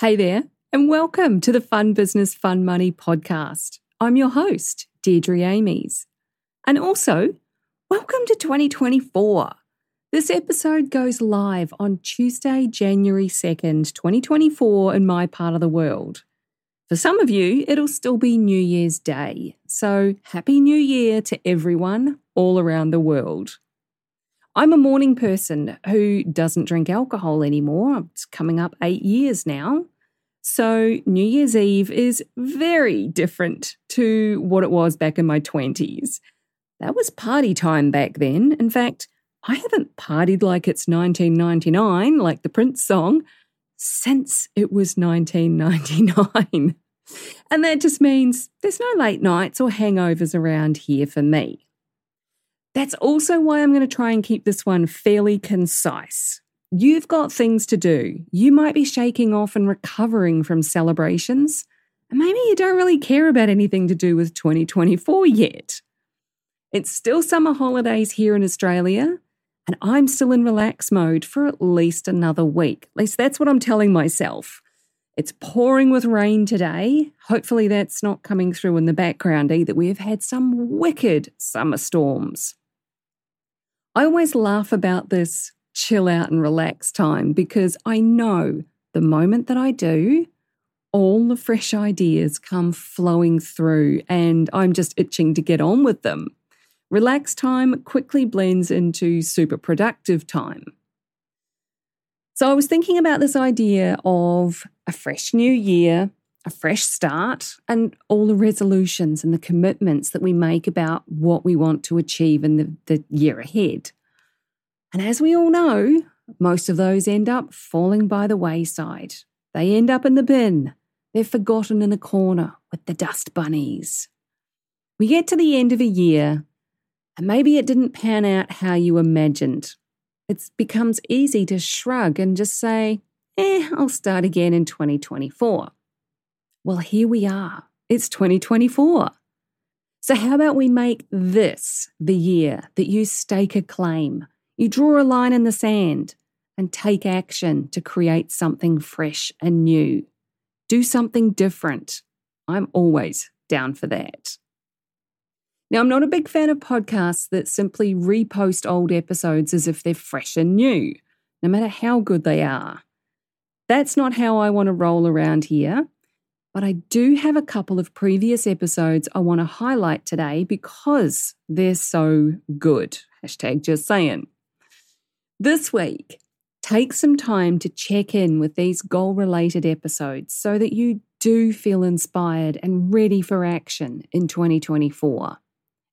Hey there, and welcome to the Fun Business, Fun Money podcast. I'm your host, Deirdre Amies. And also, welcome to 2024. This episode goes live on Tuesday, January 2nd, 2024, in my part of the world. For some of you, it'll still be New Year's Day. So, Happy New Year to everyone all around the world. I'm a morning person who doesn't drink alcohol anymore. It's coming up eight years now. So, New Year's Eve is very different to what it was back in my 20s. That was party time back then. In fact, I haven't partied like it's 1999, like the Prince song, since it was 1999. and that just means there's no late nights or hangovers around here for me. That's also why I'm going to try and keep this one fairly concise. You've got things to do. You might be shaking off and recovering from celebrations, and maybe you don't really care about anything to do with 2024 yet. It's still summer holidays here in Australia, and I'm still in relax mode for at least another week. At least that's what I'm telling myself. It's pouring with rain today. Hopefully, that's not coming through in the background either. We have had some wicked summer storms. I always laugh about this chill out and relax time because I know the moment that I do, all the fresh ideas come flowing through and I'm just itching to get on with them. Relax time quickly blends into super productive time. So I was thinking about this idea of a fresh new year, a fresh start, and all the resolutions and the commitments that we make about what we want to achieve in the, the year ahead. And as we all know, most of those end up falling by the wayside. They end up in the bin. They're forgotten in a corner with the dust bunnies. We get to the end of a year, and maybe it didn't pan out how you imagined. It becomes easy to shrug and just say, eh, I'll start again in 2024. Well, here we are. It's 2024. So, how about we make this the year that you stake a claim? You draw a line in the sand and take action to create something fresh and new. Do something different. I'm always down for that. Now, I'm not a big fan of podcasts that simply repost old episodes as if they're fresh and new, no matter how good they are. That's not how I want to roll around here. But I do have a couple of previous episodes I want to highlight today because they're so good. Hashtag just saying. This week, take some time to check in with these goal related episodes so that you do feel inspired and ready for action in 2024.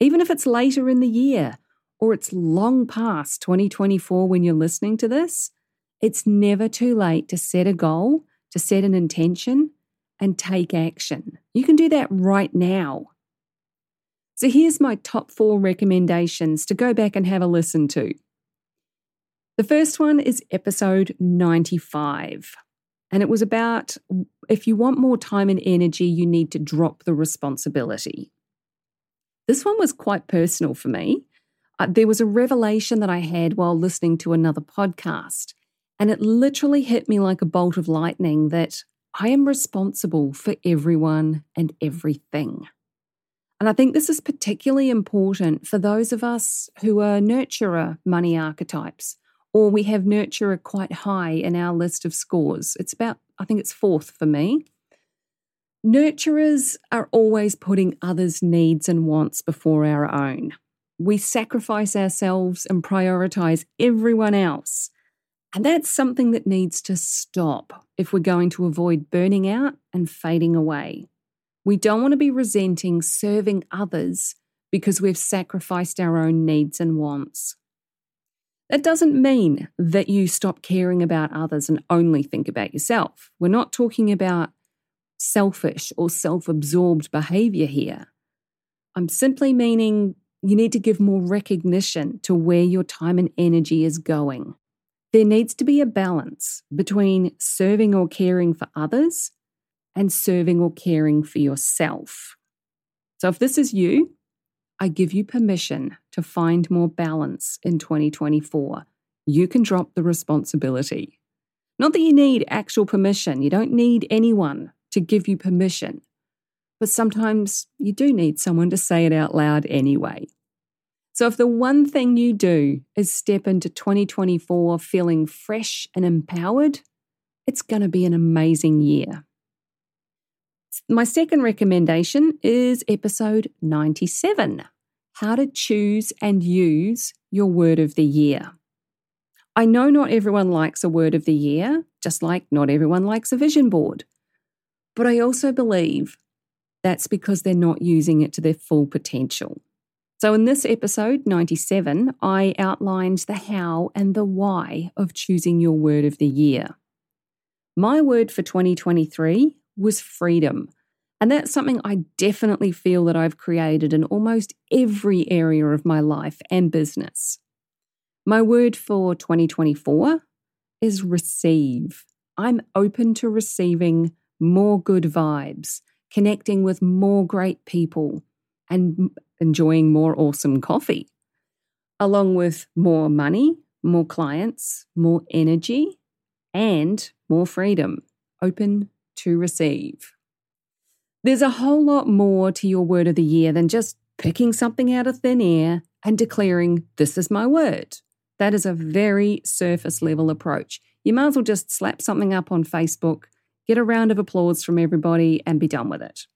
Even if it's later in the year or it's long past 2024 when you're listening to this, it's never too late to set a goal, to set an intention, and take action. You can do that right now. So here's my top four recommendations to go back and have a listen to. The first one is episode 95. And it was about if you want more time and energy, you need to drop the responsibility. This one was quite personal for me. Uh, there was a revelation that I had while listening to another podcast, and it literally hit me like a bolt of lightning that I am responsible for everyone and everything. And I think this is particularly important for those of us who are nurturer money archetypes or we have nurturer quite high in our list of scores. It's about, I think it's fourth for me. Nurturers are always putting others' needs and wants before our own. We sacrifice ourselves and prioritize everyone else. And that's something that needs to stop if we're going to avoid burning out and fading away. We don't want to be resenting serving others because we've sacrificed our own needs and wants. That doesn't mean that you stop caring about others and only think about yourself. We're not talking about selfish or self absorbed behavior here. I'm simply meaning you need to give more recognition to where your time and energy is going. There needs to be a balance between serving or caring for others and serving or caring for yourself. So, if this is you, I give you permission to find more balance in 2024. You can drop the responsibility. Not that you need actual permission, you don't need anyone to give you permission. But sometimes you do need someone to say it out loud anyway. So, if the one thing you do is step into 2024 feeling fresh and empowered, it's going to be an amazing year. My second recommendation is episode 97 How to Choose and Use Your Word of the Year. I know not everyone likes a word of the year, just like not everyone likes a vision board. But I also believe that's because they're not using it to their full potential. So, in this episode 97, I outlined the how and the why of choosing your word of the year. My word for 2023 was freedom. And that's something I definitely feel that I've created in almost every area of my life and business. My word for 2024 is receive. I'm open to receiving more good vibes, connecting with more great people, and enjoying more awesome coffee, along with more money, more clients, more energy, and more freedom, open to receive. There's a whole lot more to your word of the year than just picking something out of thin air and declaring, This is my word. That is a very surface level approach. You might as well just slap something up on Facebook get a round of applause from everybody, and be done with it.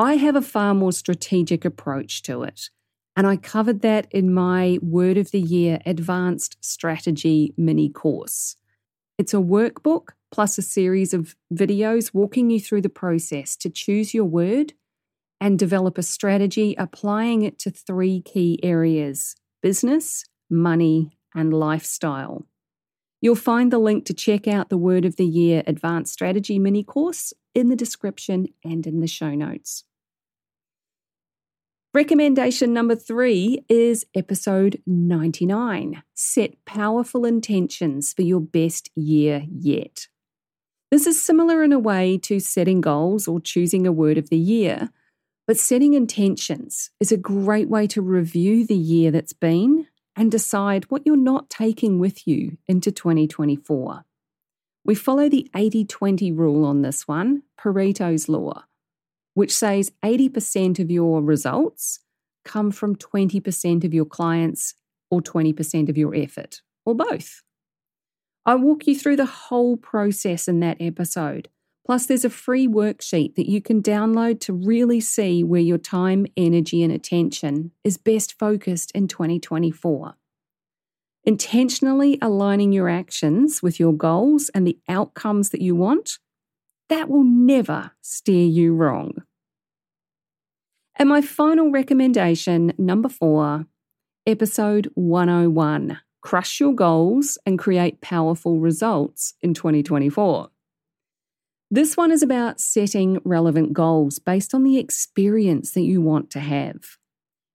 I have a far more strategic approach to it. And I covered that in my Word of the Year Advanced Strategy mini course. It's a workbook plus a series of videos walking you through the process to choose your word and develop a strategy applying it to three key areas business, money, and lifestyle. You'll find the link to check out the Word of the Year Advanced Strategy mini course in the description and in the show notes. Recommendation number three is episode 99 Set Powerful Intentions for Your Best Year Yet. This is similar in a way to setting goals or choosing a word of the year, but setting intentions is a great way to review the year that's been and decide what you're not taking with you into 2024. We follow the 80 20 rule on this one, Pareto's Law, which says 80% of your results come from 20% of your clients or 20% of your effort, or both. I walk you through the whole process in that episode. Plus, there's a free worksheet that you can download to really see where your time, energy, and attention is best focused in 2024. Intentionally aligning your actions with your goals and the outcomes that you want, that will never steer you wrong. And my final recommendation, number four, episode 101 Crush Your Goals and Create Powerful Results in 2024. This one is about setting relevant goals based on the experience that you want to have.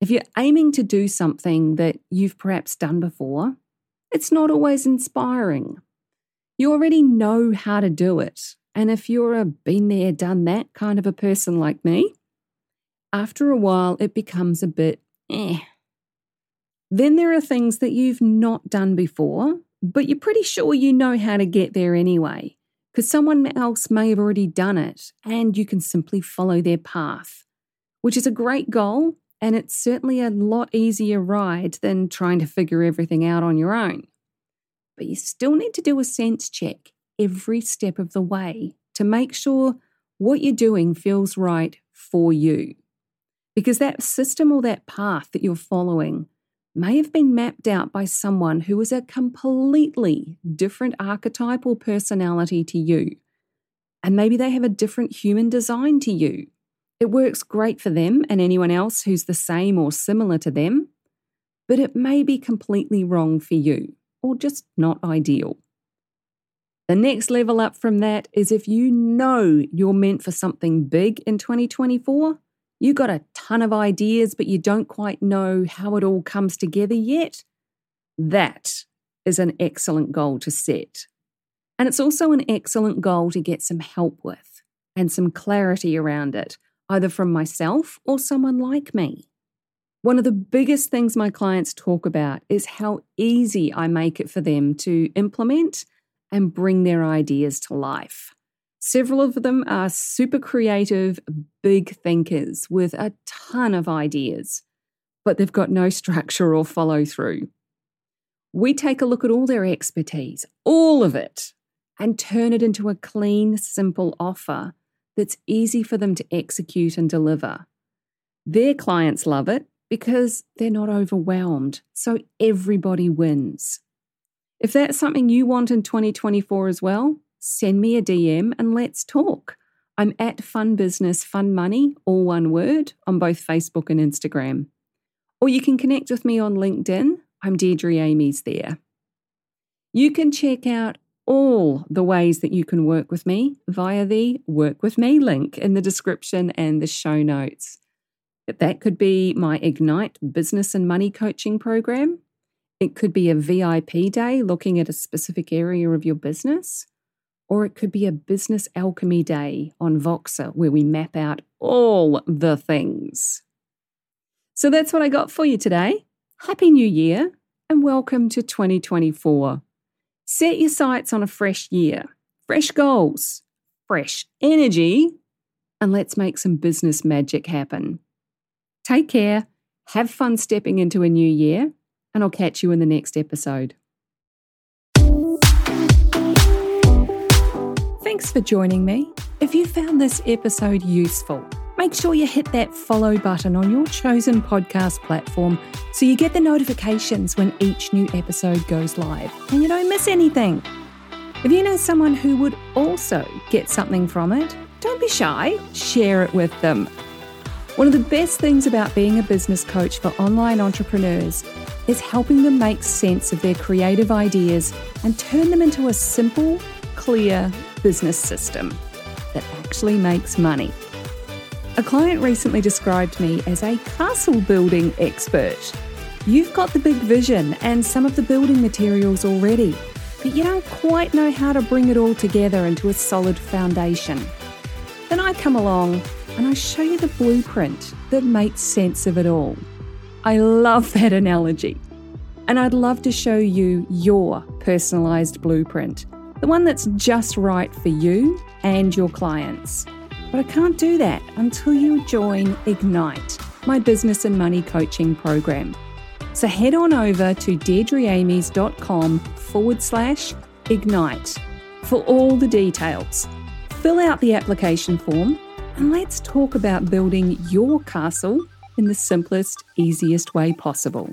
If you're aiming to do something that you've perhaps done before, it's not always inspiring. You already know how to do it. And if you're a been there, done that kind of a person like me, after a while it becomes a bit eh. Then there are things that you've not done before, but you're pretty sure you know how to get there anyway because someone else may have already done it and you can simply follow their path, which is a great goal and it's certainly a lot easier ride than trying to figure everything out on your own. but you still need to do a sense check every step of the way to make sure what you're doing feels right for you. Because that system or that path that you're following may have been mapped out by someone who is a completely different archetype or personality to you. And maybe they have a different human design to you. It works great for them and anyone else who's the same or similar to them, but it may be completely wrong for you or just not ideal. The next level up from that is if you know you're meant for something big in 2024, you got a ton of ideas, but you don't quite know how it all comes together yet, that is an excellent goal to set. And it's also an excellent goal to get some help with and some clarity around it, either from myself or someone like me. One of the biggest things my clients talk about is how easy I make it for them to implement and bring their ideas to life. Several of them are super creative, big thinkers with a ton of ideas, but they've got no structure or follow through. We take a look at all their expertise, all of it, and turn it into a clean, simple offer that's easy for them to execute and deliver. Their clients love it because they're not overwhelmed, so everybody wins. If that's something you want in 2024 as well, send me a DM and let's talk. I'm at Fun Business Fun Money, all one word, on both Facebook and Instagram. Or you can connect with me on LinkedIn. I'm Deirdre Amies there. You can check out all the ways that you can work with me via the Work With Me link in the description and the show notes. That could be my Ignite Business and Money Coaching Program. It could be a VIP day looking at a specific area of your business or it could be a business alchemy day on Voxer where we map out all the things. So that's what I got for you today. Happy New Year and welcome to 2024. Set your sights on a fresh year, fresh goals, fresh energy, and let's make some business magic happen. Take care, have fun stepping into a new year, and I'll catch you in the next episode. Thanks for joining me. If you found this episode useful, make sure you hit that follow button on your chosen podcast platform so you get the notifications when each new episode goes live and you don't miss anything. If you know someone who would also get something from it, don't be shy, share it with them. One of the best things about being a business coach for online entrepreneurs is helping them make sense of their creative ideas and turn them into a simple, clear business system that actually makes money. A client recently described me as a castle building expert. You've got the big vision and some of the building materials already, but you don't quite know how to bring it all together into a solid foundation. Then I come along and I show you the blueprint that makes sense of it all. I love that analogy. And I'd love to show you your personalised blueprint the one that's just right for you and your clients. But I can't do that until you join Ignite, my business and money coaching program. So head on over to deirdreamies.com forward slash ignite for all the details. Fill out the application form and let's talk about building your castle in the simplest, easiest way possible.